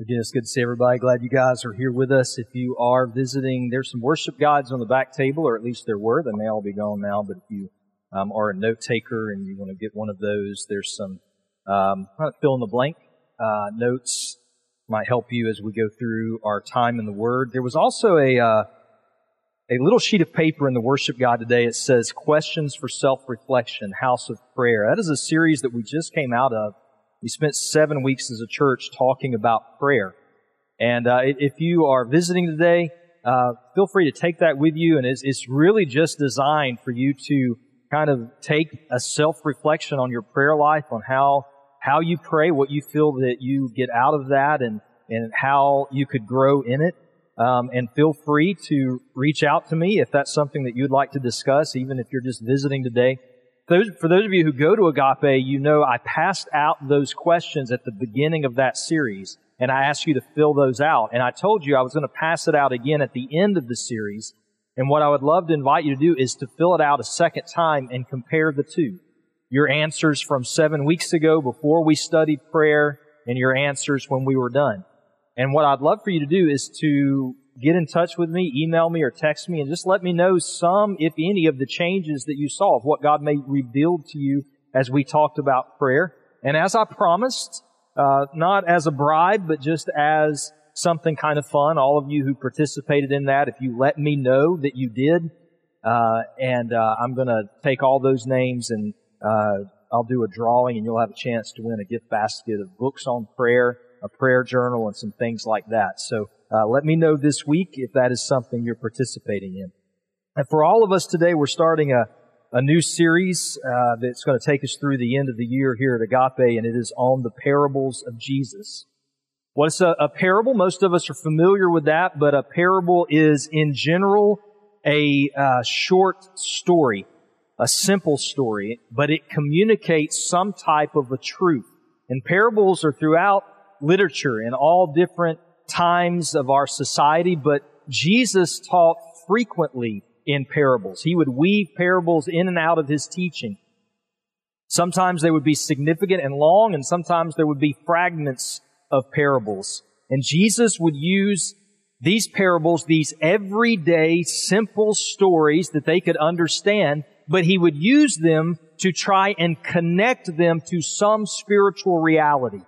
Again, it's good to see everybody. Glad you guys are here with us. If you are visiting, there's some worship guides on the back table, or at least there were. They may all be gone now, but if you um, are a note taker and you want to get one of those, there's some um, fill in the blank uh, notes might help you as we go through our time in the Word. There was also a uh, a little sheet of paper in the worship guide today. It says "Questions for Self Reflection: House of Prayer." That is a series that we just came out of we spent seven weeks as a church talking about prayer. And uh, if you are visiting today, uh, feel free to take that with you. And it's, it's really just designed for you to kind of take a self-reflection on your prayer life, on how how you pray, what you feel that you get out of that, and and how you could grow in it. Um, and feel free to reach out to me if that's something that you'd like to discuss, even if you're just visiting today. Those, for those of you who go to Agape, you know I passed out those questions at the beginning of that series, and I asked you to fill those out. And I told you I was going to pass it out again at the end of the series. And what I would love to invite you to do is to fill it out a second time and compare the two. Your answers from seven weeks ago before we studied prayer and your answers when we were done. And what I'd love for you to do is to get in touch with me, email me or text me and just let me know some, if any, of the changes that you saw, of what God may reveal to you as we talked about prayer. And as I promised, uh, not as a bribe, but just as something kind of fun, all of you who participated in that, if you let me know that you did, uh, and uh, I'm going to take all those names and uh, I'll do a drawing and you'll have a chance to win a gift basket of books on prayer, a prayer journal, and some things like that. So uh, let me know this week if that is something you're participating in. And for all of us today, we're starting a, a new series uh, that's going to take us through the end of the year here at Agape, and it is on the parables of Jesus. What's a, a parable? Most of us are familiar with that, but a parable is in general a uh, short story, a simple story, but it communicates some type of a truth. And parables are throughout literature in all different times of our society, but Jesus taught frequently in parables. He would weave parables in and out of his teaching. Sometimes they would be significant and long, and sometimes there would be fragments of parables. And Jesus would use these parables, these everyday simple stories that they could understand, but he would use them to try and connect them to some spiritual reality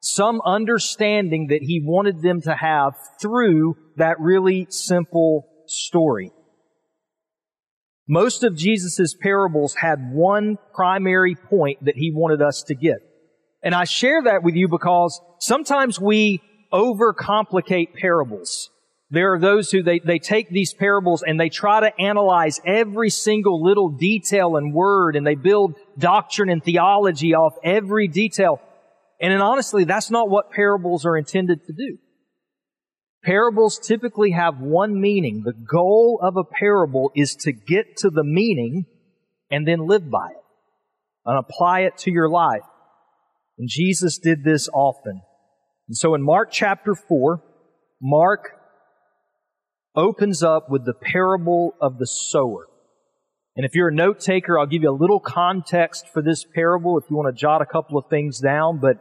some understanding that he wanted them to have through that really simple story. Most of Jesus' parables had one primary point that he wanted us to get. And I share that with you because sometimes we overcomplicate parables. There are those who they, they take these parables and they try to analyze every single little detail and word and they build doctrine and theology off every detail. And honestly, that's not what parables are intended to do. Parables typically have one meaning. The goal of a parable is to get to the meaning and then live by it and apply it to your life. And Jesus did this often. And so in Mark chapter 4, Mark opens up with the parable of the sower. And if you're a note taker, I'll give you a little context for this parable if you want to jot a couple of things down. But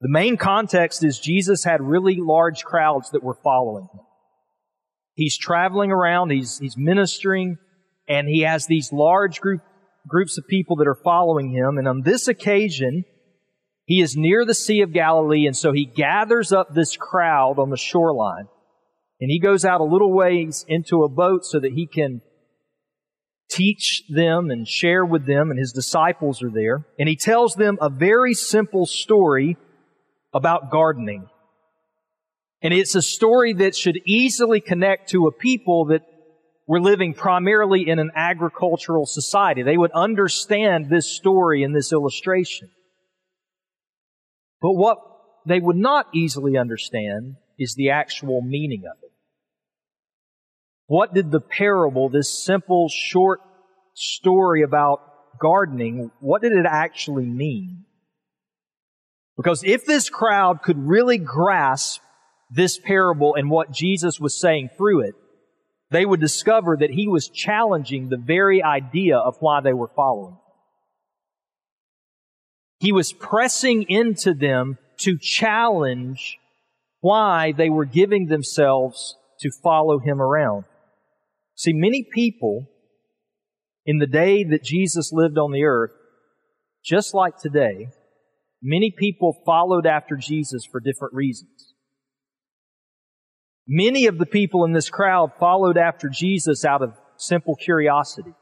the main context is Jesus had really large crowds that were following him. He's traveling around, he's, he's ministering, and he has these large group, groups of people that are following him. And on this occasion, he is near the Sea of Galilee, and so he gathers up this crowd on the shoreline. And he goes out a little ways into a boat so that he can teach them and share with them, and his disciples are there. And he tells them a very simple story about gardening. And it's a story that should easily connect to a people that were living primarily in an agricultural society. They would understand this story and this illustration. But what they would not easily understand is the actual meaning of it. What did the parable, this simple, short story about gardening, what did it actually mean? Because if this crowd could really grasp this parable and what Jesus was saying through it, they would discover that he was challenging the very idea of why they were following. He was pressing into them to challenge why they were giving themselves to follow him around. See, many people in the day that Jesus lived on the earth, just like today, many people followed after Jesus for different reasons. Many of the people in this crowd followed after Jesus out of simple curiosity.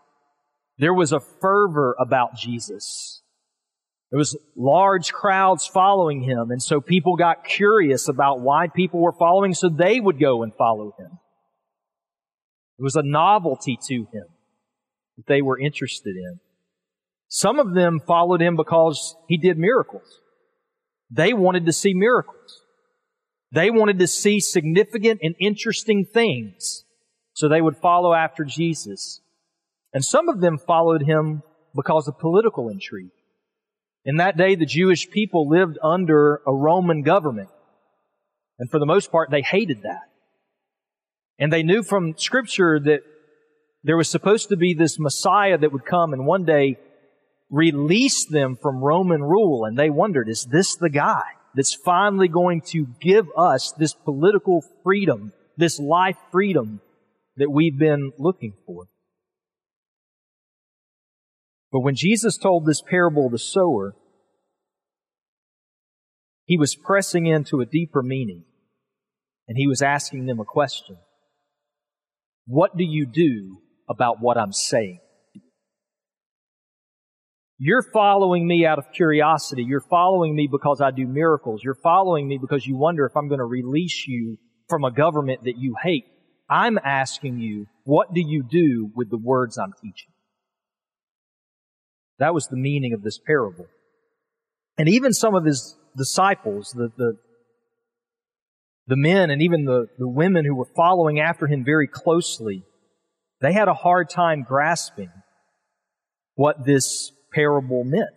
There was a fervor about Jesus. There was large crowds following him, and so people got curious about why people were following, so they would go and follow him. It was a novelty to him that they were interested in. Some of them followed him because he did miracles. They wanted to see miracles. They wanted to see significant and interesting things. So they would follow after Jesus. And some of them followed him because of political intrigue. In that day, the Jewish people lived under a Roman government. And for the most part, they hated that. And they knew from scripture that there was supposed to be this Messiah that would come and one day release them from Roman rule. And they wondered, is this the guy that's finally going to give us this political freedom, this life freedom that we've been looking for? But when Jesus told this parable of the sower, he was pressing into a deeper meaning and he was asking them a question. What do you do about what I'm saying? You're following me out of curiosity. You're following me because I do miracles. You're following me because you wonder if I'm going to release you from a government that you hate. I'm asking you, what do you do with the words I'm teaching? That was the meaning of this parable. And even some of his disciples, the, the, the men and even the, the women who were following after him very closely, they had a hard time grasping what this parable meant.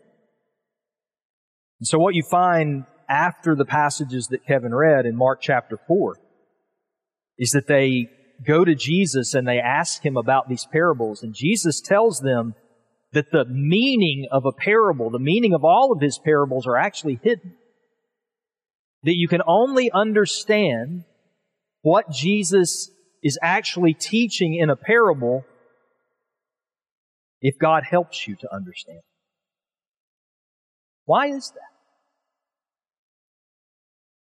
And so what you find after the passages that Kevin read in Mark chapter 4 is that they go to Jesus and they ask him about these parables and Jesus tells them that the meaning of a parable, the meaning of all of his parables are actually hidden. That you can only understand what Jesus is actually teaching in a parable if God helps you to understand. Why is that?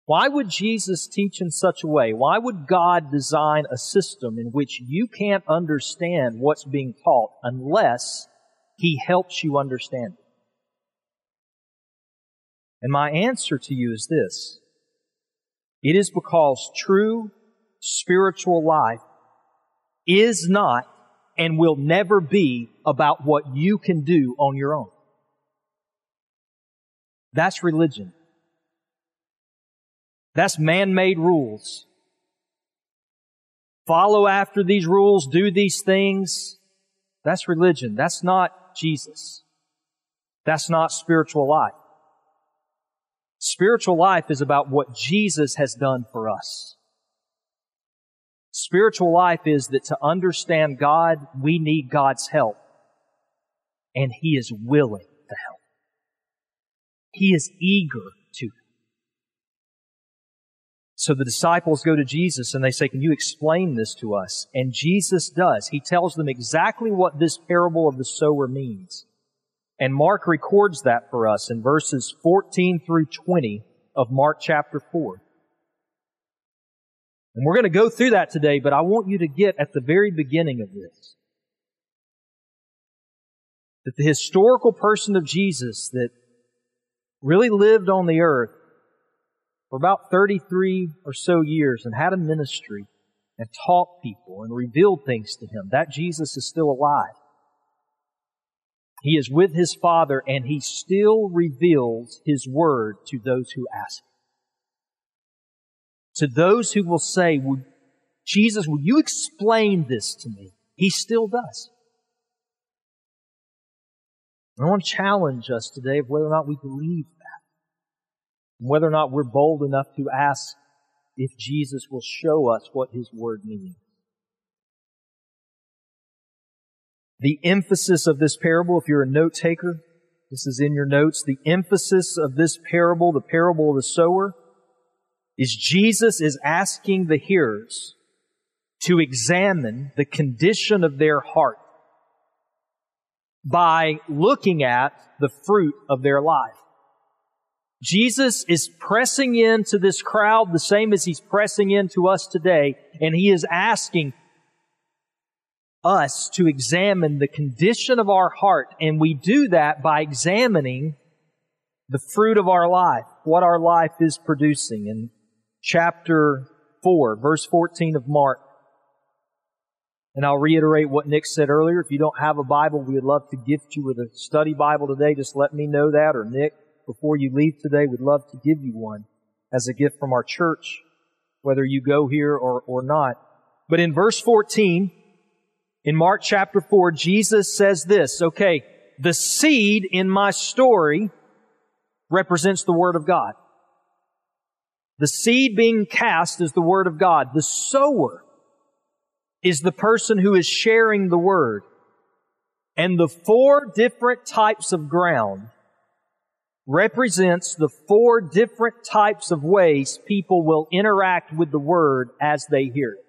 Why would Jesus teach in such a way? Why would God design a system in which you can't understand what's being taught unless he helps you understand it. And my answer to you is this. It is because true spiritual life is not and will never be about what you can do on your own. That's religion. That's man-made rules. Follow after these rules, do these things. That's religion. That's not Jesus. That's not spiritual life. Spiritual life is about what Jesus has done for us. Spiritual life is that to understand God, we need God's help. And He is willing to help. He is eager to. So the disciples go to Jesus and they say, Can you explain this to us? And Jesus does. He tells them exactly what this parable of the sower means. And Mark records that for us in verses 14 through 20 of Mark chapter 4. And we're going to go through that today, but I want you to get at the very beginning of this. That the historical person of Jesus that really lived on the earth for about 33 or so years and had a ministry and taught people and revealed things to him. That Jesus is still alive. He is with his Father and he still reveals his word to those who ask. To those who will say, Jesus, will you explain this to me? He still does. I want to challenge us today of whether or not we believe that, and whether or not we're bold enough to ask if Jesus will show us what His Word means. The emphasis of this parable, if you're a note taker, this is in your notes, the emphasis of this parable, the parable of the sower, is Jesus is asking the hearers to examine the condition of their heart by looking at the fruit of their life. Jesus is pressing into this crowd the same as he's pressing into us today, and he is asking us to examine the condition of our heart, and we do that by examining the fruit of our life, what our life is producing. In chapter 4, verse 14 of Mark, and I'll reiterate what Nick said earlier. If you don't have a Bible, we would love to gift you with a study Bible today. Just let me know that, or Nick, before you leave today, we'd love to give you one as a gift from our church, whether you go here or, or not. But in verse 14, in Mark chapter 4, Jesus says this, okay, the seed in my story represents the Word of God. The seed being cast is the Word of God. The sower is the person who is sharing the Word. And the four different types of ground represents the four different types of ways people will interact with the Word as they hear it.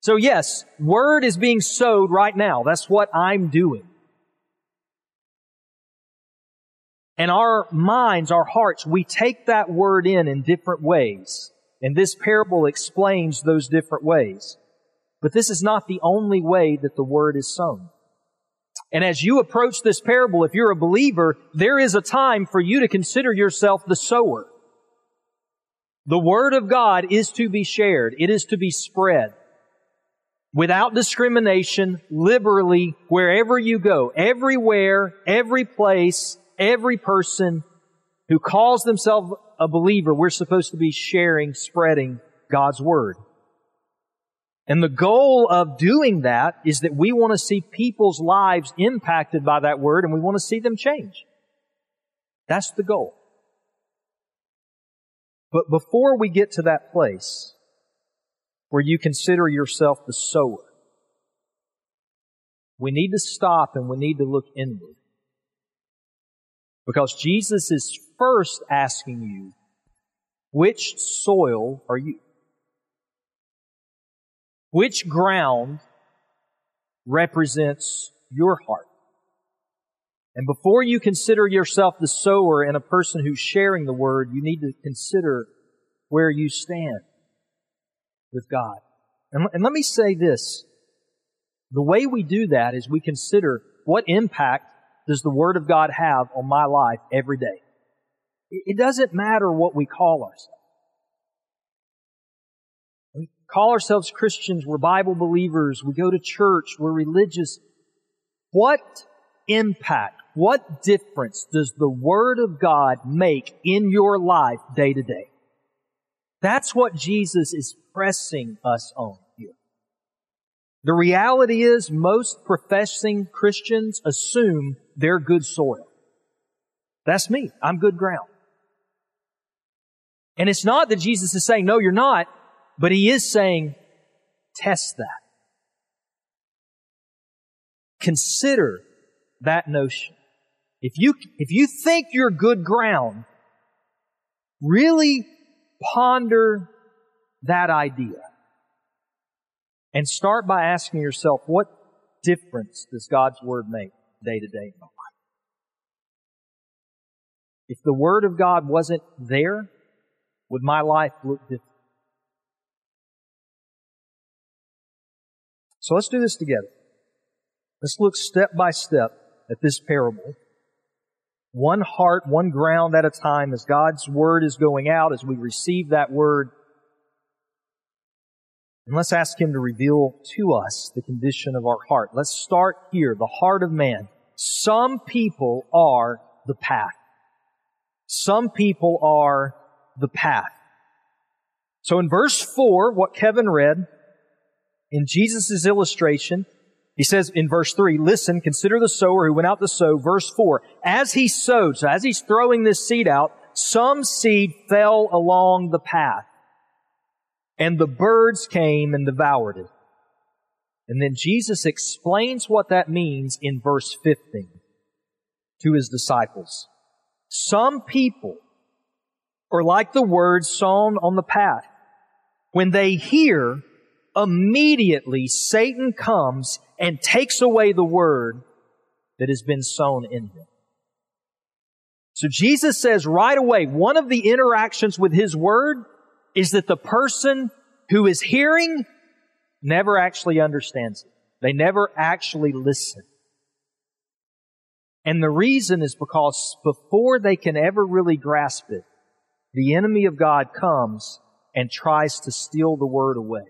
So yes, Word is being sowed right now. That's what I'm doing. And our minds, our hearts, we take that Word in in different ways. And this parable explains those different ways. But this is not the only way that the Word is sown. And as you approach this parable, if you're a believer, there is a time for you to consider yourself the sower. The Word of God is to be shared. It is to be spread. Without discrimination, liberally, wherever you go, everywhere, every place, every person who calls themselves a believer, we're supposed to be sharing, spreading God's Word. And the goal of doing that is that we want to see people's lives impacted by that word and we want to see them change. That's the goal. But before we get to that place where you consider yourself the sower, we need to stop and we need to look inward. Because Jesus is first asking you, which soil are you? Which ground represents your heart? And before you consider yourself the sower and a person who's sharing the word, you need to consider where you stand with God. And, and let me say this. The way we do that is we consider what impact does the Word of God have on my life every day. It doesn't matter what we call ourselves We call ourselves Christians, we're Bible believers, we go to church, we're religious. What impact, what difference does the Word of God make in your life day to day? That's what Jesus is pressing us on. The reality is most professing Christians assume they're good soil. That's me. I'm good ground. And it's not that Jesus is saying, no, you're not. But he is saying, test that. Consider that notion. If you, if you think you're good ground, really ponder that idea. And start by asking yourself, what difference does God's Word make day to day in my life? If the Word of God wasn't there, would my life look different? So let's do this together. Let's look step by step at this parable. One heart, one ground at a time as God's Word is going out, as we receive that Word. And let's ask Him to reveal to us the condition of our heart. Let's start here, the heart of man. Some people are the path. Some people are the path. So in verse 4, what Kevin read, in Jesus' illustration, he says in verse 3, listen, consider the sower who went out to sow. Verse 4, as he sowed, so as he's throwing this seed out, some seed fell along the path, and the birds came and devoured it. And then Jesus explains what that means in verse 15 to his disciples. Some people or like the word sown on the path. When they hear, immediately Satan comes and takes away the word that has been sown in them. So Jesus says right away, one of the interactions with His Word is that the person who is hearing never actually understands it. They never actually listen. And the reason is because before they can ever really grasp it, the enemy of God comes and tries to steal the Word away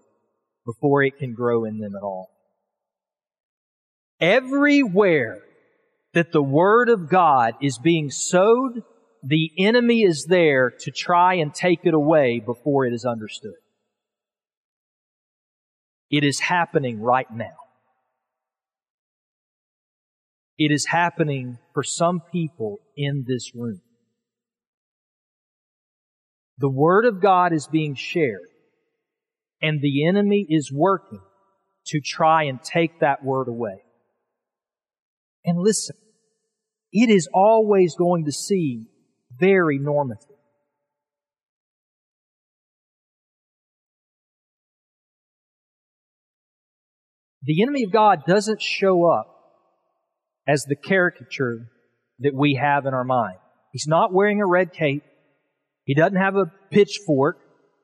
before it can grow in them at all. Everywhere that the Word of God is being sowed, the enemy is there to try and take it away before it is understood. It is happening right now. It is happening for some people in this room. The Word of God is being shared, and the enemy is working to try and take that Word away. And listen, it is always going to seem very normative. The enemy of God doesn't show up as the caricature that we have in our mind. He's not wearing a red cape. He doesn't have a pitchfork.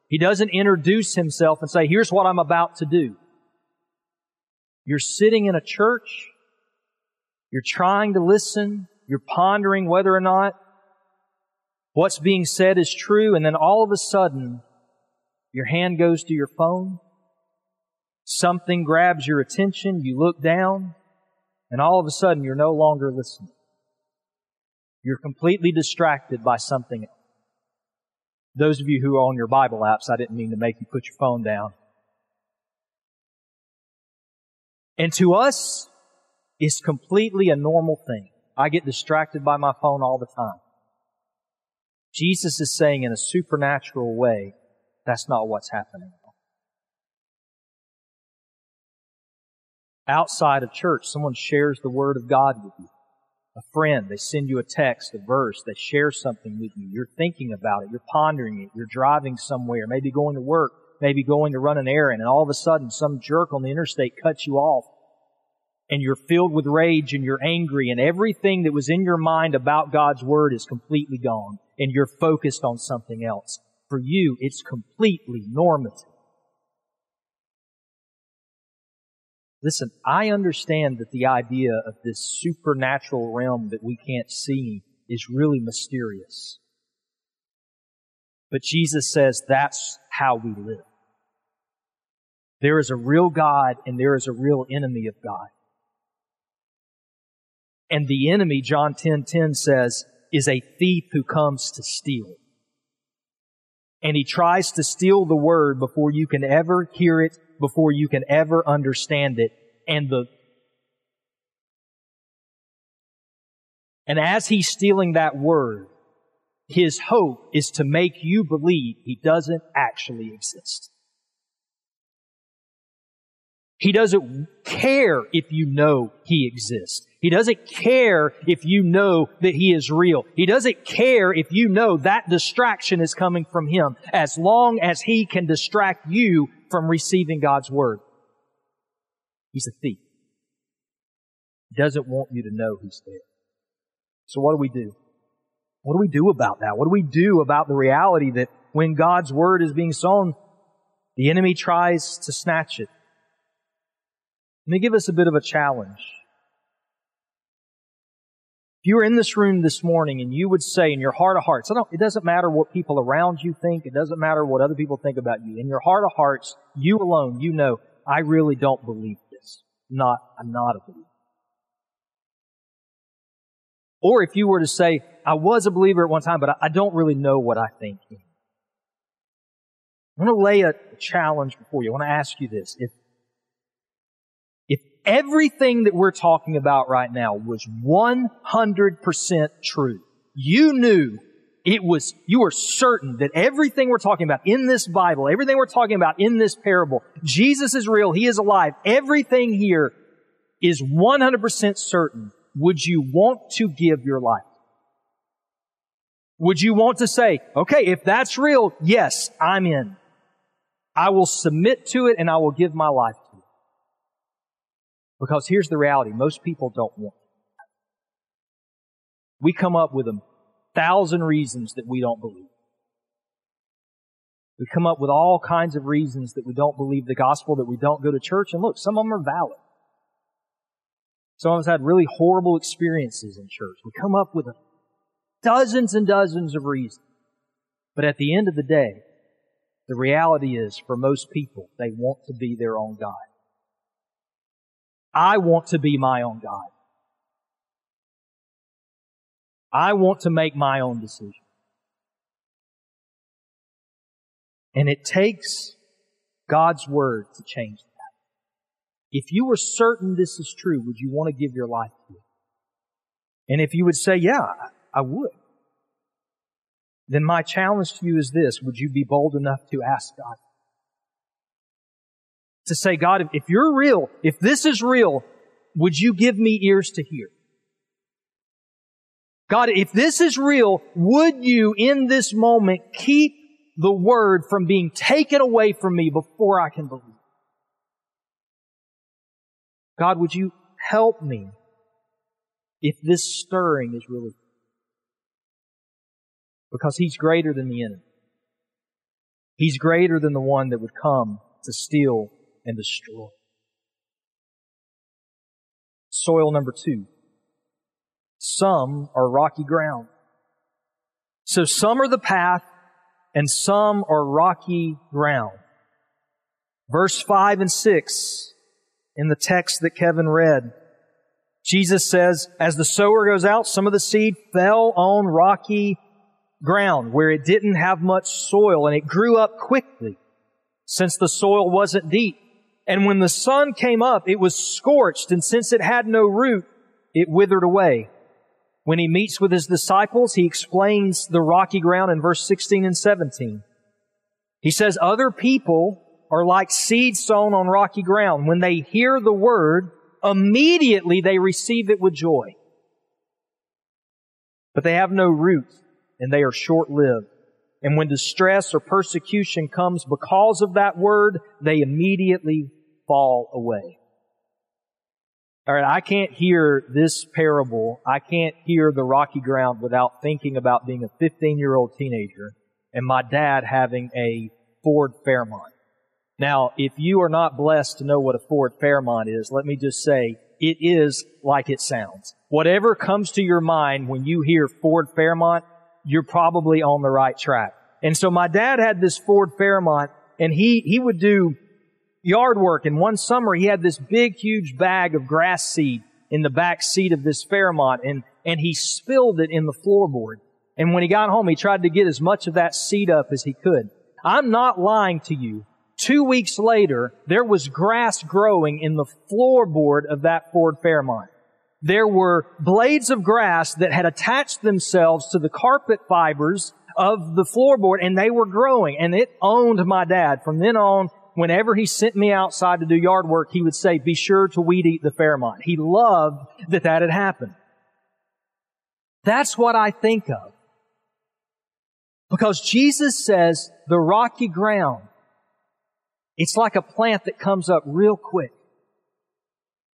He doesn't introduce himself and say, here's what I'm about to do. You're sitting in a church. You're trying to listen. You're pondering whether or not what's being said is true. And then all of a sudden, your hand goes to your phone. Something grabs your attention. You look down and all of a sudden you're no longer listening. You're completely distracted by something. Those of you who are on your Bible apps, I didn't mean to make you put your phone down. And to us, it's completely a normal thing. I get distracted by my phone all the time. Jesus is saying in a supernatural way, that's not what's happening. outside of church, someone shares the Word of God with you. A friend, they send you a text, a verse, they share something with you. You're thinking about it, you're pondering it, you're driving somewhere, maybe going to work, maybe going to run an errand, and all of a sudden some jerk on the interstate cuts you off. And you're filled with rage and you're angry and everything that was in your mind about God's Word is completely gone and you're focused on something else. For you, it's completely normative. Listen, I understand that the idea of this supernatural realm that we can't see is really mysterious. But Jesus says that's how we live. There is a real God and there is a real enemy of God. And the enemy, John 10, 10 says, is a thief who comes to steal. And he tries to steal the word before you can ever hear it before you can ever understand it. And the And as he's stealing that word, his hope is to make you believe he doesn't actually exist. He doesn't care if you know He exists. He doesn't care if you know that He is real. He doesn't care if you know that distraction is coming from Him as long as He can distract you from receiving God's Word. He's a thief. He doesn't want you to know He's there. So what do we do? What do we do about that? What do we do about the reality that when God's Word is being sown, the enemy tries to snatch it? Let me give us a bit of a challenge. If you were in this room this morning and you would say in your heart of hearts, it doesn't matter what people around you think, it doesn't matter what other people think about you. In your heart of hearts, you alone, you know, I really don't believe this. Not, I'm not a believer. Or if you were to say, I was a believer at one time, but I don't really know what I think. I want to lay a challenge before you. I want to ask you this. If everything that we're talking about right now was 100% true, you knew it was, you were certain that everything we're talking about in this Bible, everything we're talking about in this parable, Jesus is real, He is alive, everything here is 100% certain, would you want to give your life? Would you want to say, okay, if that's real, yes, I'm in. I will submit to it and I will give my life. Because here's the reality. Most people don't want it. We come up with a thousand reasons that we don't believe. We come up with all kinds of reasons that we don't believe the gospel, that we don't go to church. And look, some of them are valid. Some of us had really horrible experiences in church. We come up with dozens and dozens of reasons. But at the end of the day, the reality is for most people, they want to be their own God. I want to be my own God. I want to make my own decision. And it takes God's Word to change that. If you were certain this is true, would you want to give your life to it? And if you would say, yeah, I would, then my challenge to you is this. Would you be bold enough to ask God? To say, God, if you're real, if this is real, would you give me ears to hear? God, if this is real, would you in this moment keep the word from being taken away from me before I can believe? God, would you help me if this stirring is really because he's greater than the enemy. He's greater than the one that would come to steal and destroy. Soil number two. Some are rocky ground. So some are the path and some are rocky ground. Verse 5 and 6 in the text that Kevin read, Jesus says, as the sower goes out, some of the seed fell on rocky ground where it didn't have much soil and it grew up quickly since the soil wasn't deep. And when the sun came up, it was scorched and since it had no root, it withered away. When he meets with his disciples, he explains the rocky ground in verse 16 and 17. He says, other people are like seed sown on rocky ground. When they hear the word, immediately they receive it with joy. But they have no root and they are short lived. And when distress or persecution comes because of that word, they immediately fall away. All right, I can't hear this parable. I can't hear the rocky ground without thinking about being a 15 year old teenager and my dad having a Ford Fairmont. Now, if you are not blessed to know what a Ford Fairmont is, let me just say it is like it sounds. Whatever comes to your mind when you hear Ford Fairmont, you're probably on the right track. And so my dad had this Ford Fairmont and he, he would do yard work. And one summer he had this big, huge bag of grass seed in the back seat of this Fairmont and, and he spilled it in the floorboard. And when he got home, he tried to get as much of that seed up as he could. I'm not lying to you. Two weeks later, there was grass growing in the floorboard of that Ford Fairmont there were blades of grass that had attached themselves to the carpet fibers of the floorboard and they were growing and it owned my dad. From then on, whenever he sent me outside to do yard work, he would say, be sure to weed eat the Fairmont. He loved that that had happened. That's what I think of. Because Jesus says the rocky ground, it's like a plant that comes up real quick.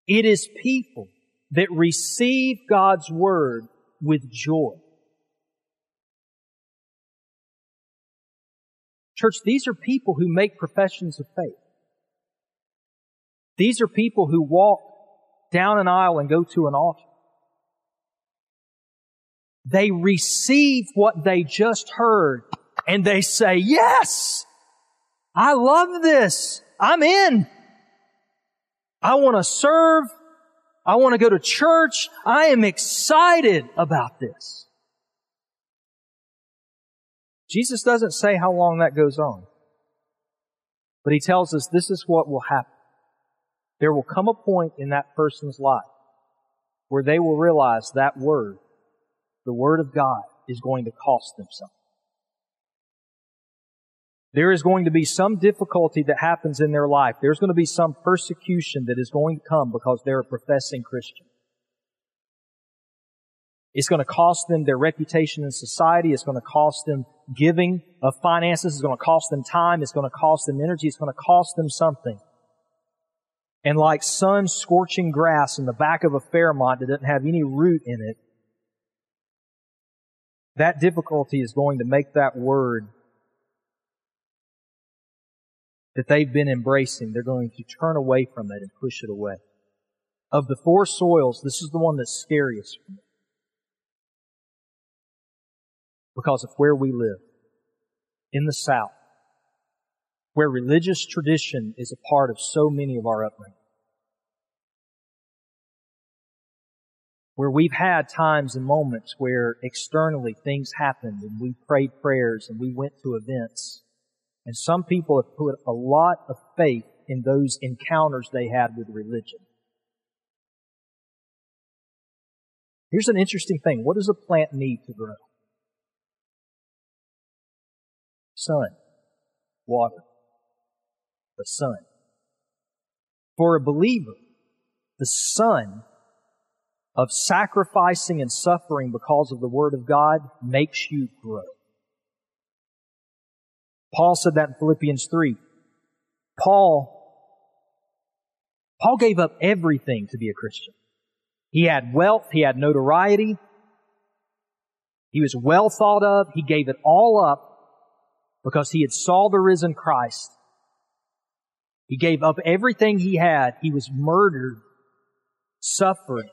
It is people that receive God's Word with joy. Church, these are people who make professions of faith. These are people who walk down an aisle and go to an altar. They receive what they just heard and they say, yes, I love this. I'm in. I want to serve I want to go to church. I am excited about this. Jesus doesn't say how long that goes on. But he tells us this is what will happen. There will come a point in that person's life where they will realize that word, the word of God, is going to cost them something. There is going to be some difficulty that happens in their life. There's going to be some persecution that is going to come because they're a professing Christian. It's going to cost them their reputation in society. It's going to cost them giving of finances. It's going to cost them time. It's going to cost them energy. It's going to cost them something. And like sun scorching grass in the back of a Fairmont that doesn't have any root in it, that difficulty is going to make that word that they've been embracing, they're going to turn away from it and push it away. Of the four soils, this is the one that's scariest for me. Because of where we live. In the South. Where religious tradition is a part of so many of our upbringing. Where we've had times and moments where externally things happened and we prayed prayers and we went to events and some people have put a lot of faith in those encounters they had with religion. Here's an interesting thing. What does a plant need to grow? Sun. Water. The sun. For a believer, the sun of sacrificing and suffering because of the Word of God makes you grow. Paul said that in Philippians 3. Paul, Paul gave up everything to be a Christian. He had wealth, he had notoriety, he was well thought of, he gave it all up because he had saw the risen Christ. He gave up everything he had. He was murdered, suffered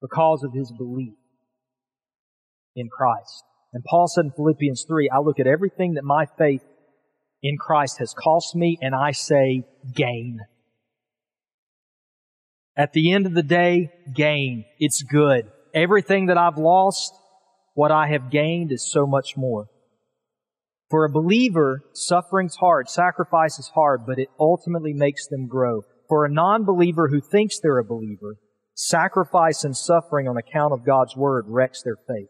because of his belief in Christ. And Paul said in Philippians 3, I look at everything that my faith in Christ has cost me and I say gain. At the end of the day, gain. It's good. Everything that I've lost, what I have gained is so much more. For a believer, suffering's hard, sacrifice is hard, but it ultimately makes them grow. For a non-believer who thinks they're a believer, sacrifice and suffering on account of God's Word wrecks their faith.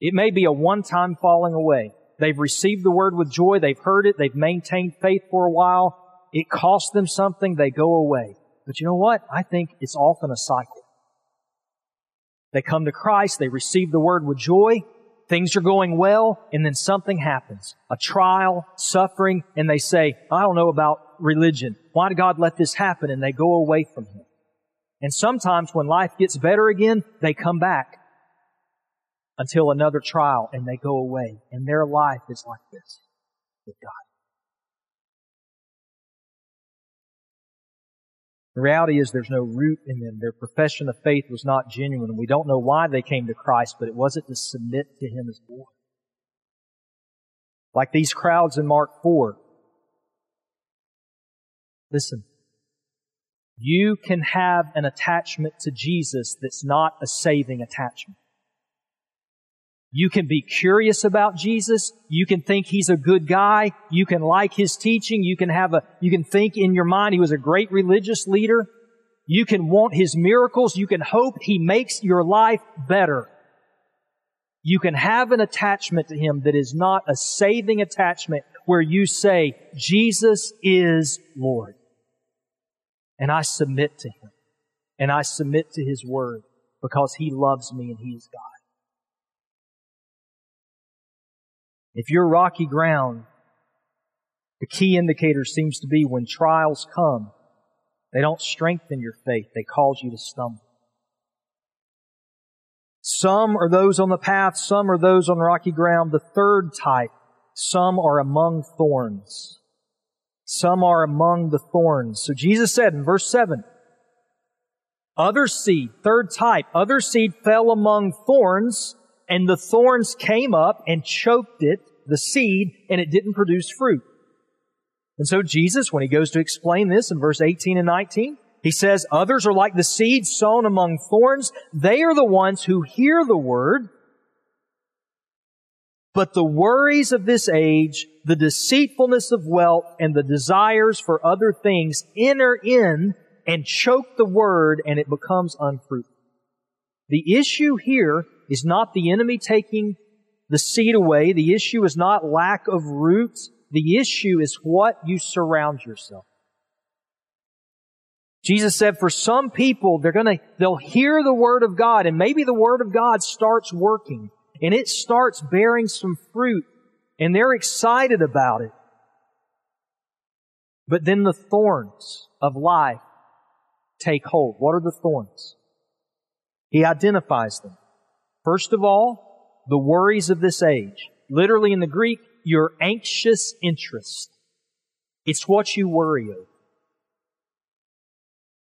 It may be a one-time falling away. They've received the word with joy. They've heard it. They've maintained faith for a while. It costs them something. They go away. But you know what? I think it's often a cycle. They come to Christ. They receive the word with joy. Things are going well. And then something happens. A trial, suffering, and they say, I don't know about religion. Why did God let this happen? And they go away from Him. And sometimes when life gets better again, they come back until another trial and they go away. And their life is like this with God. The reality is there's no root in them. Their profession of faith was not genuine. We don't know why they came to Christ, but it wasn't to submit to Him as Lord. Like these crowds in Mark 4. Listen. You can have an attachment to Jesus that's not a saving attachment. You can be curious about Jesus. You can think he's a good guy. You can like his teaching. You can have a, you can think in your mind he was a great religious leader. You can want his miracles. You can hope he makes your life better. You can have an attachment to him that is not a saving attachment where you say, Jesus is Lord. And I submit to him. And I submit to his word because he loves me and he is God. If you're rocky ground, the key indicator seems to be when trials come, they don't strengthen your faith, they cause you to stumble. Some are those on the path, some are those on rocky ground. The third type, some are among thorns. Some are among the thorns. So Jesus said in verse 7, other seed, third type, other seed fell among thorns, and the thorns came up and choked it, the seed, and it didn't produce fruit. And so Jesus, when he goes to explain this in verse 18 and 19, he says, others are like the seed sown among thorns. They are the ones who hear the word, but the worries of this age, the deceitfulness of wealth, and the desires for other things enter in and choke the word and it becomes unfruitful. The issue here is not the enemy taking the seed away. The issue is not lack of roots. The issue is what you surround yourself. Jesus said for some people, they're gonna, they'll hear the Word of God and maybe the Word of God starts working and it starts bearing some fruit and they're excited about it. But then the thorns of life take hold. What are the thorns? He identifies them. First of all, the worries of this age. Literally in the Greek, your anxious interest. It's what you worry over.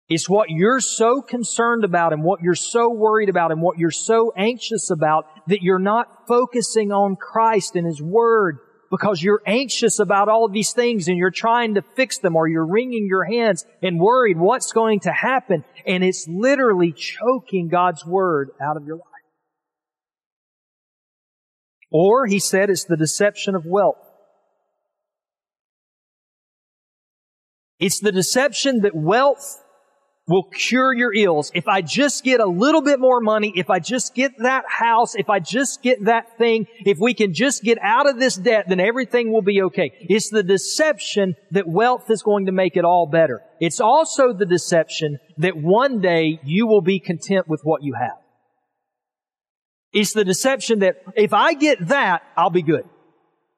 It's what you're so concerned about and what you're so worried about and what you're so anxious about that you're not focusing on Christ and His Word because you're anxious about all of these things and you're trying to fix them or you're wringing your hands and worried what's going to happen and it's literally choking God's Word out of your life. Or, he said, it's the deception of wealth. It's the deception that wealth will cure your ills. If I just get a little bit more money, if I just get that house, if I just get that thing, if we can just get out of this debt, then everything will be okay. It's the deception that wealth is going to make it all better. It's also the deception that one day you will be content with what you have. It's the deception that if I get that, I'll be good.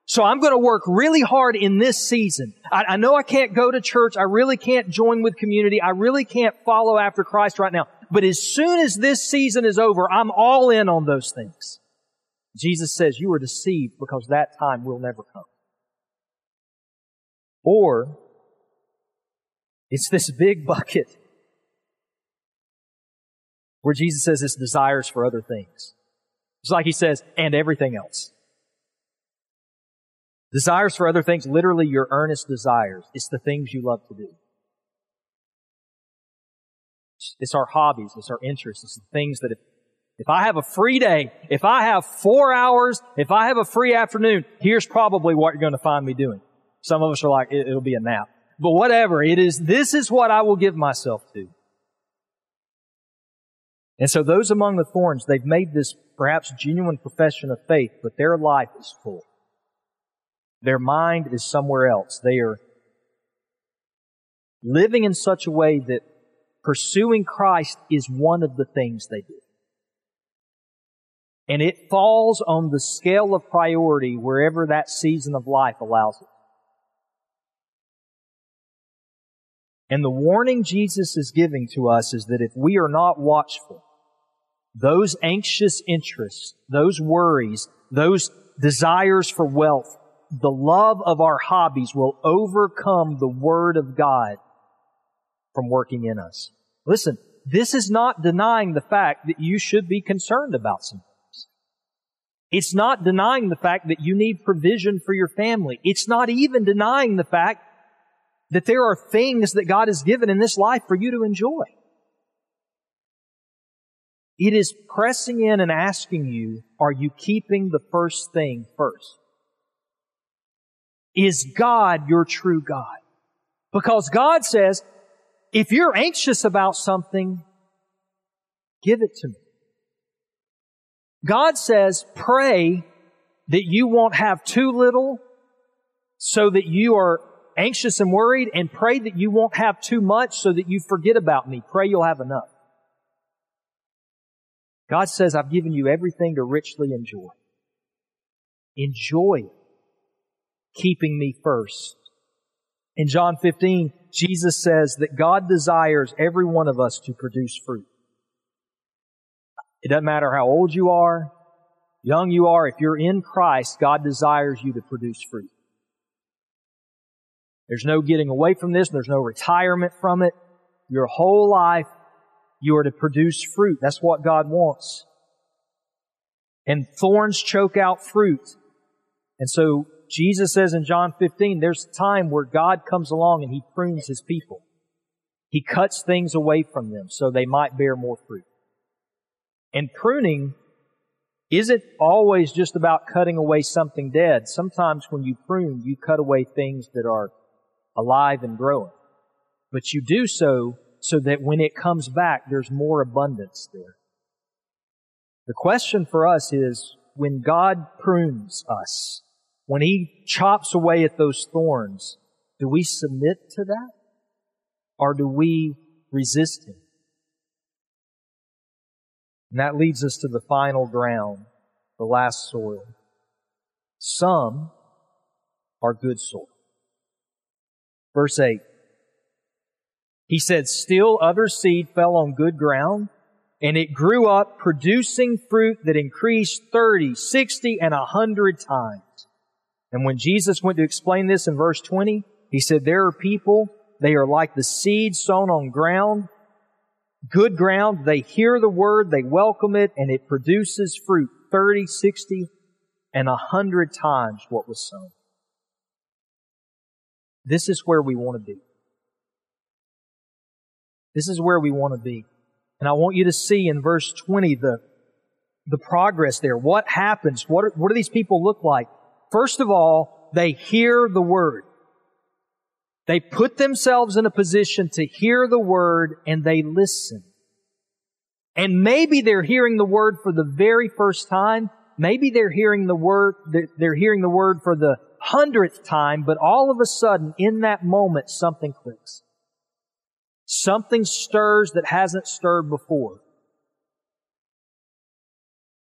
So I'm going to work really hard in this season. I, I, know I can't go to church. I really can't join with community. I really can't follow after Christ right now. But as soon as this season is over, I'm all in on those things. Jesus says you are deceived because that time will never come. Or it's this big bucket where Jesus says it's desires for other things. It's like he says, and everything else. Desires for other things, literally your earnest desires. It's the things you love to do. It's our hobbies. It's our interests. It's the things that if, if I have a free day, if I have four hours, if I have a free afternoon, here's probably what you're going to find me doing. Some of us are like, it, it'll be a nap. But whatever it is, this is what I will give myself to. And so those among the thorns, they've made this perhaps genuine profession of faith, but their life is full. Their mind is somewhere else. They are living in such a way that pursuing Christ is one of the things they do. And it falls on the scale of priority wherever that season of life allows it. And the warning Jesus is giving to us is that if we are not watchful, those anxious interests, those worries, those desires for wealth, the love of our hobbies will overcome the Word of God from working in us. Listen, this is not denying the fact that you should be concerned about some things. It's not denying the fact that you need provision for your family. It's not even denying the fact that there are things that God has given in this life for you to enjoy. It is pressing in and asking you, are you keeping the first thing first? Is God your true God? Because God says, if you're anxious about something, give it to me. God says, pray that you won't have too little so that you are anxious and worried and pray that you won't have too much so that you forget about me. Pray you'll have enough. God says, I've given you everything to richly enjoy. Enjoy it keeping me first. In John 15, Jesus says that God desires every one of us to produce fruit. It doesn't matter how old you are, young you are, if you're in Christ, God desires you to produce fruit. There's no getting away from this, there's no retirement from it. Your whole life, you are to produce fruit. That's what God wants. And thorns choke out fruit. And so Jesus says in John 15, there's a time where God comes along and He prunes His people. He cuts things away from them so they might bear more fruit. And pruning isn't always just about cutting away something dead. Sometimes when you prune, you cut away things that are alive and growing. But you do so so that when it comes back, there's more abundance there. The question for us is, when God prunes us, when he chops away at those thorns, do we submit to that? Or do we resist Him. And that leads us to the final ground, the last soil. Some are good soil. Verse 8. He said, Still other seed fell on good ground, and it grew up, producing fruit that increased 30, 60, and 100 times. And when Jesus went to explain this in verse 20, he said, There are people, they are like the seed sown on ground, good ground. They hear the word, they welcome it, and it produces fruit 30, 60, and 100 times what was sown. This is where we want to be. This is where we want to be. And I want you to see in verse 20 the, the progress there. What happens? What, are, what do these people look like? First of all, they hear the word. They put themselves in a position to hear the word and they listen. And maybe they're hearing the word for the very first time. Maybe they're hearing the word, they're hearing the word for the hundredth time, but all of a sudden, in that moment, something clicks. Something stirs that hasn't stirred before.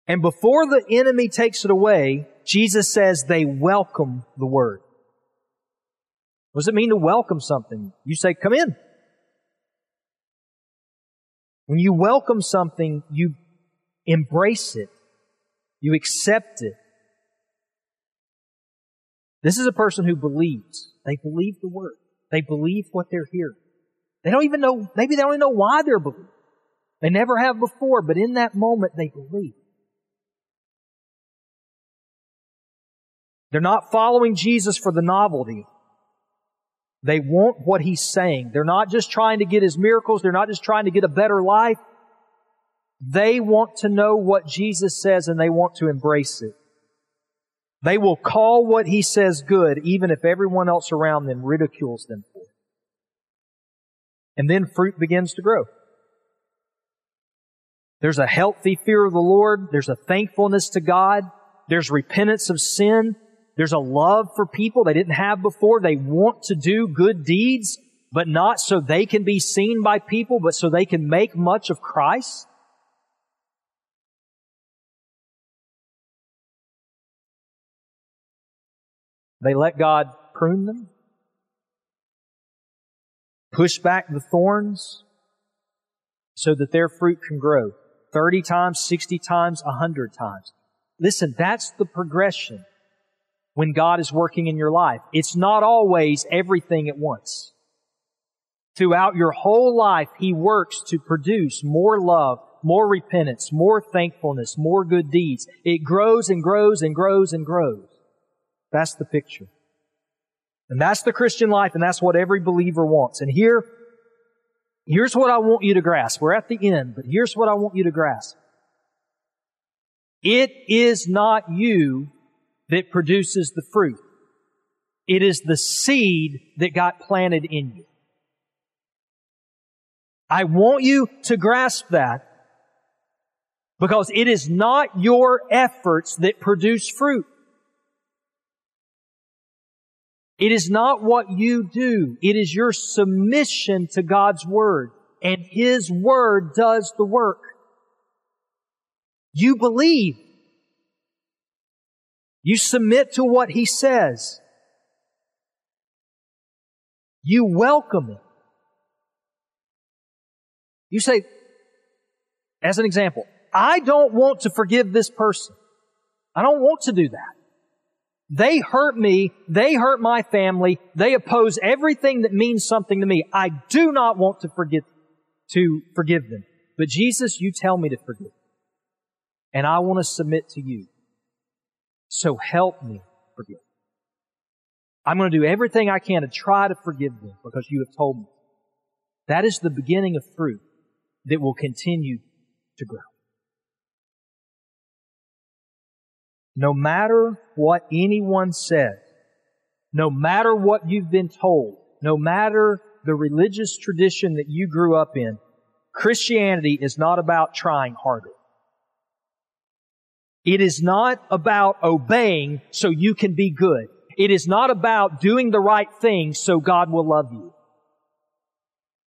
And before the enemy takes it away, Jesus says they welcome the word. What does it mean to welcome something? You say, come in. When you welcome something, you embrace it. You accept it. This is a person who believes. They believe the word. They believe what they're hearing. They don't even know, maybe they don't even know why they're believing. They never have before, but in that moment they believe. They're not following Jesus for the novelty. They want what he's saying. They're not just trying to get his miracles. They're not just trying to get a better life. They want to know what Jesus says and they want to embrace it. They will call what he says good even if everyone else around them ridicules them. And then fruit begins to grow. There's a healthy fear of the Lord. There's a thankfulness to God. There's repentance of sin. There's a love for people they didn't have before. They want to do good deeds, but not so they can be seen by people, but so they can make much of Christ. They let God prune them, push back the thorns so that their fruit can grow 30 times, 60 times, 100 times. Listen, that's the progression when God is working in your life. It's not always everything at once. Throughout your whole life, He works to produce more love, more repentance, more thankfulness, more good deeds. It grows and grows and grows and grows. That's the picture. And that's the Christian life, and that's what every believer wants. And here, here's what I want you to grasp. We're at the end, but here's what I want you to grasp. It is not you that produces the fruit. It is the seed that got planted in you. I want you to grasp that because it is not your efforts that produce fruit. It is not what you do. It is your submission to God's Word. And His Word does the work. You believe. You submit to what He says. You welcome it. You say, as an example, I don't want to forgive this person. I don't want to do that. They hurt me. They hurt my family. They oppose everything that means something to me. I do not want to forget, to forgive them. But Jesus, you tell me to forgive. And I want to submit to you. So help me forgive. I'm going to do everything I can to try to forgive them because you have told me. That is the beginning of fruit that will continue to grow. No matter what anyone says, no matter what you've been told, no matter the religious tradition that you grew up in, Christianity is not about trying harder. It is not about obeying so you can be good. It is not about doing the right thing so God will love you.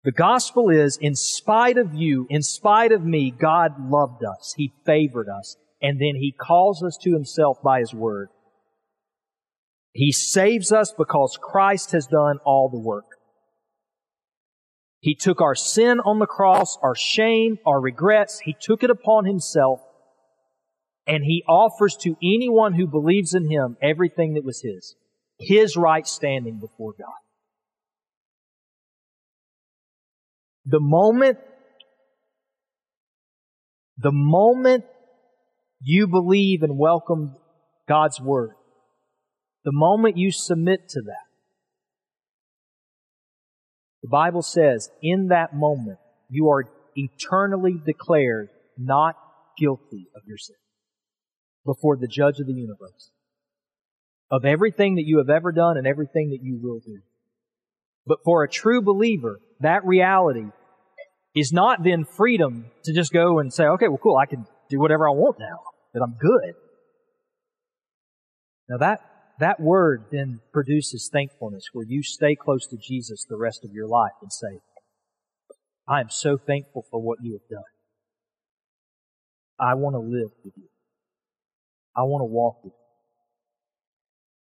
The gospel is, in spite of you, in spite of me, God loved us. He favored us. And then He calls us to Himself by His Word. He saves us because Christ has done all the work. He took our sin on the cross, our shame, our regrets. He took it upon Himself and He offers to anyone who believes in Him everything that was His. His right standing before God. The moment, the moment you believe and welcome God's Word, the moment you submit to that, the Bible says in that moment you are eternally declared not guilty of your sin before the judge of the universe. Of everything that you have ever done and everything that you will do. But for a true believer, that reality is not then freedom to just go and say, okay, well cool, I can do whatever I want now, that I'm good. Now that that word then produces thankfulness where you stay close to Jesus the rest of your life and say, I am so thankful for what you have done. I want to live with you. I want to walk with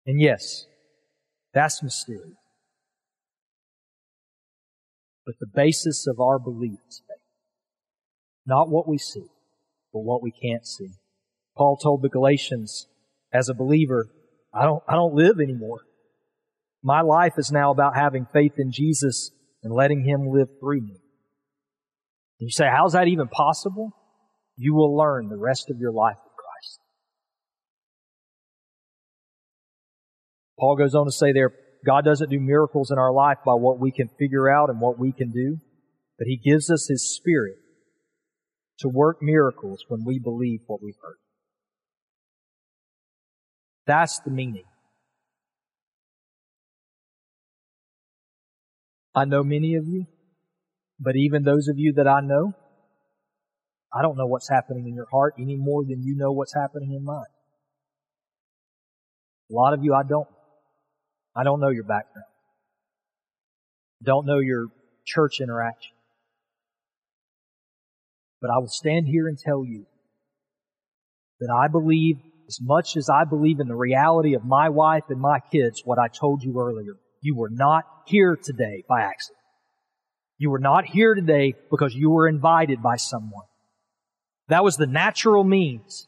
you. And yes, that's mysterious. But the basis of our belief is faith. Not what we see, but what we can't see. Paul told the Galatians, as a believer, I don't, I don't live anymore. My life is now about having faith in Jesus and letting Him live through me. And you say, how's that even possible? You will learn the rest of your life with Christ. Paul goes on to say there, God doesn't do miracles in our life by what we can figure out and what we can do, but He gives us His Spirit to work miracles when we believe what we've heard. That's the meaning. I know many of you, but even those of you that I know, I don't know what's happening in your heart any more than you know what's happening in mine. A lot of you I don't. I don't know your background. Don't know your church interaction. But I will stand here and tell you that I believe as much as I believe in the reality of my wife and my kids, what I told you earlier, you were not here today by accident. You were not here today because you were invited by someone. That was the natural means.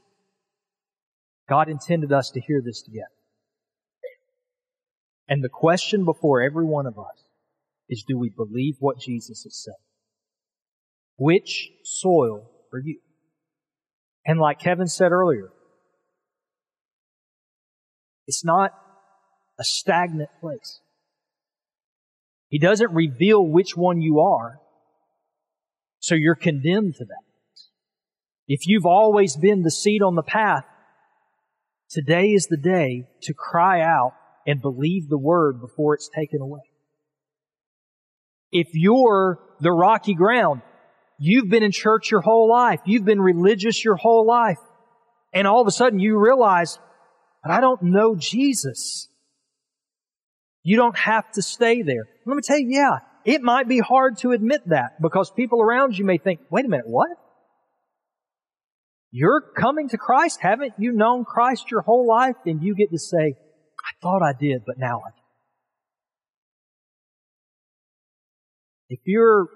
God intended us to hear this together. And the question before every one of us is do we believe what Jesus has said? Which soil are you? And like Kevin said earlier, it's not a stagnant place. He doesn't reveal which one you are, so you're condemned to that. If you've always been the seed on the path, today is the day to cry out and believe the word before it's taken away. If you're the rocky ground, you've been in church your whole life, you've been religious your whole life, and all of a sudden you realize, but I don't know Jesus. You don't have to stay there. Let me tell you, yeah, it might be hard to admit that because people around you may think, wait a minute, what? You're coming to Christ? Haven't you known Christ your whole life? And you get to say, I thought I did, but now I do. If you're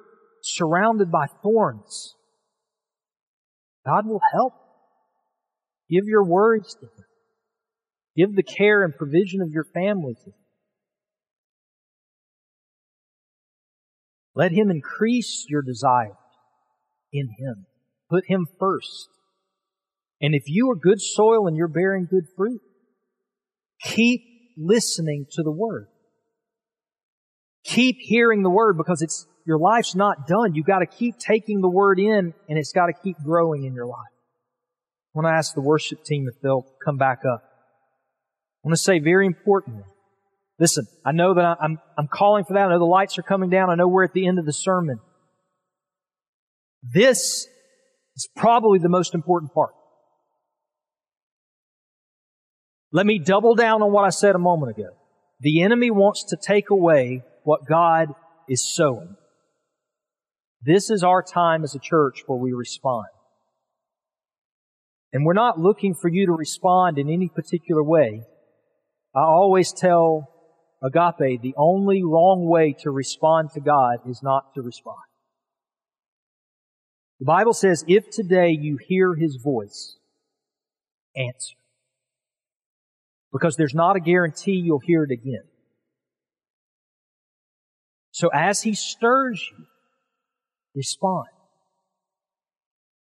surrounded by thorns, God will help. Give your worries to Him. Give the care and provision of your family to Him. Let Him increase your desires in Him. Put Him first. And if you are good soil and you're bearing good fruit, keep listening to the Word. Keep hearing the Word because it's, your life's not done. You've got to keep taking the Word in and it's got to keep growing in your life. I want to ask the worship team if they'll come back up. I want to say very importantly, listen, I know that I'm, I'm calling for that. I know the lights are coming down. I know we're at the end of the sermon. This is probably the most important part. Let me double down on what I said a moment ago. The enemy wants to take away what God is sowing. This is our time as a church where we respond. And we're not looking for you to respond in any particular way. I always tell agape the only wrong way to respond to God is not to respond. The Bible says, if today you hear His voice, answer. Because there's not a guarantee you'll hear it again. So as He stirs you, respond.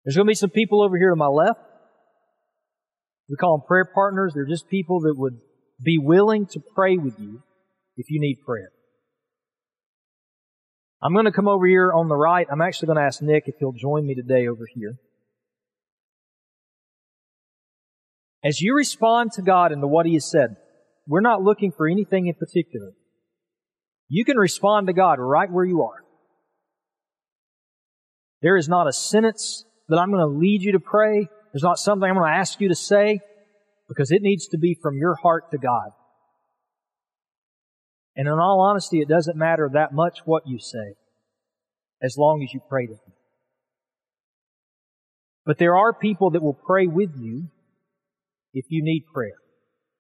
There's going to be some people over here to my left. We call them prayer partners. They're just people that would be willing to pray with you if you need prayer. I'm going to come over here on the right. I'm actually going to ask Nick if he'll join me today over here. As you respond to God and to what He has said, we're not looking for anything in particular. You can respond to God right where you are. There is not a sentence that I'm going to lead you to pray. There's not something I'm going to ask you to say because it needs to be from your heart to God. And in all honesty, it doesn't matter that much what you say as long as you pray to Him. But there are people that will pray with you if you need prayer.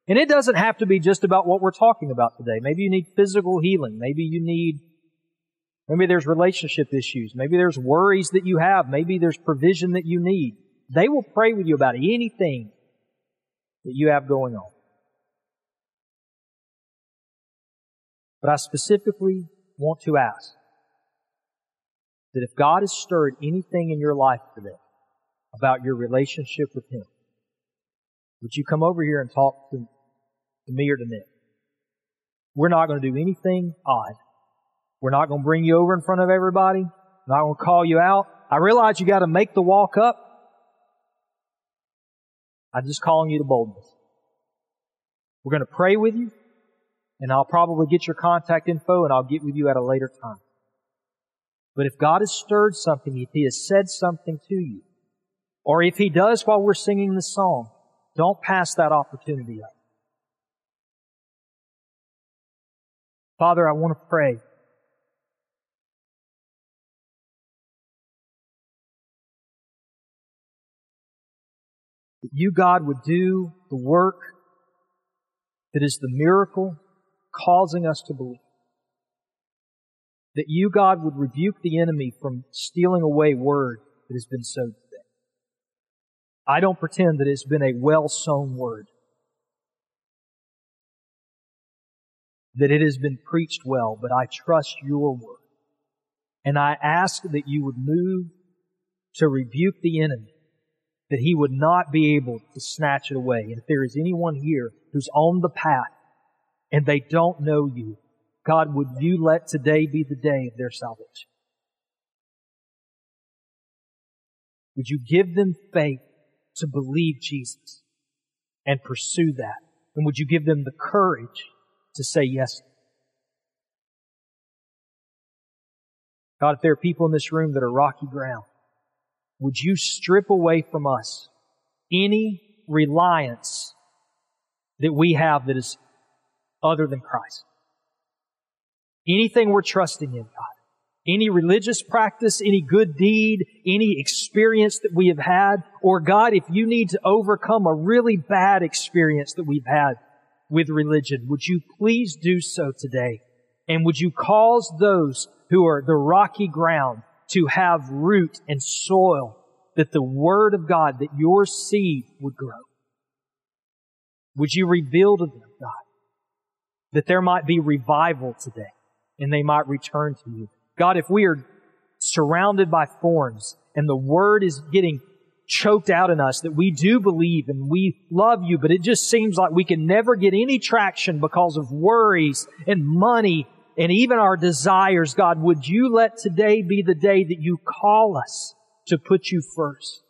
And it doesn't have to be just about what we're talking about today. Maybe you need physical healing. Maybe you need, maybe there's relationship issues. Maybe there's worries that you have. Maybe there's provision that you need. They will pray with you about anything that you have going on. But I specifically want to ask that if God has stirred anything in your life today about your relationship with Him, would you come over here and talk to, to me or to Nick? We're not going to do anything odd. We're not going to bring you over in front of everybody. I'm not going to call you out. I realize you got to make the walk up. I'm just calling you to boldness. We're going to pray with you, and I'll probably get your contact info and I'll get with you at a later time. But if God has stirred something, if He has said something to you, or if He does while we're singing the song, don't pass that opportunity up. Father, I want to pray. You, God, would do the work that is the miracle causing us to believe. That you, God, would rebuke the enemy from stealing away word that has been sowed today. I don't pretend that it's been a well sown word. That it has been preached well, but I trust your word. And I ask that you would move to rebuke the enemy, that he would not be able to snatch it away. And if there is anyone here who's on the path and they don't know you, God, would you let today be the day of their salvation? Would you give them faith to believe Jesus and pursue that? And would you give them the courage to say yes? God, if there are people in this room that are rocky ground, would you strip away from us any reliance that we have that is other than Christ. Anything we're trusting in, God. Any religious practice, any good deed, any experience that we have had, or God, if you need to overcome a really bad experience that we've had with religion, would you please do so today? And would you cause those who are the rocky ground to have root and soil that the Word of God, that your seed would grow? Would you reveal to them, God, that there might be revival today and they might return to you? God, if we are surrounded by thorns and the word is getting choked out in us that we do believe and we love you, but it just seems like we can never get any traction because of worries and money and even our desires. God, would you let today be the day that you call us to put you first?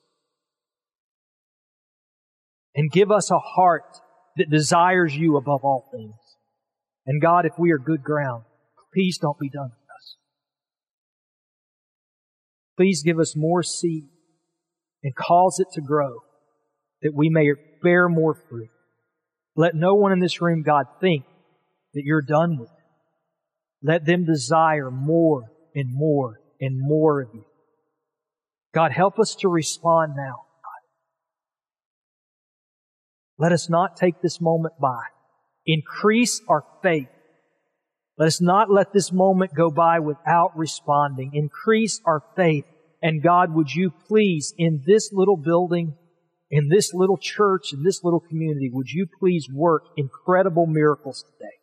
And give us a heart that desires you above all things. And God, if we are good ground, please don't be done with us. Please give us more seed and cause it to grow that we may bear more fruit. Let no one in this room, God, think that you're done with it. Let them desire more and more and more of you. God, help us to respond now. Let us not take this moment by. Increase our faith. Let us not let this moment go by without responding. Increase our faith. And God, would you please, in this little building, in this little church, in this little community, would you please work incredible miracles today?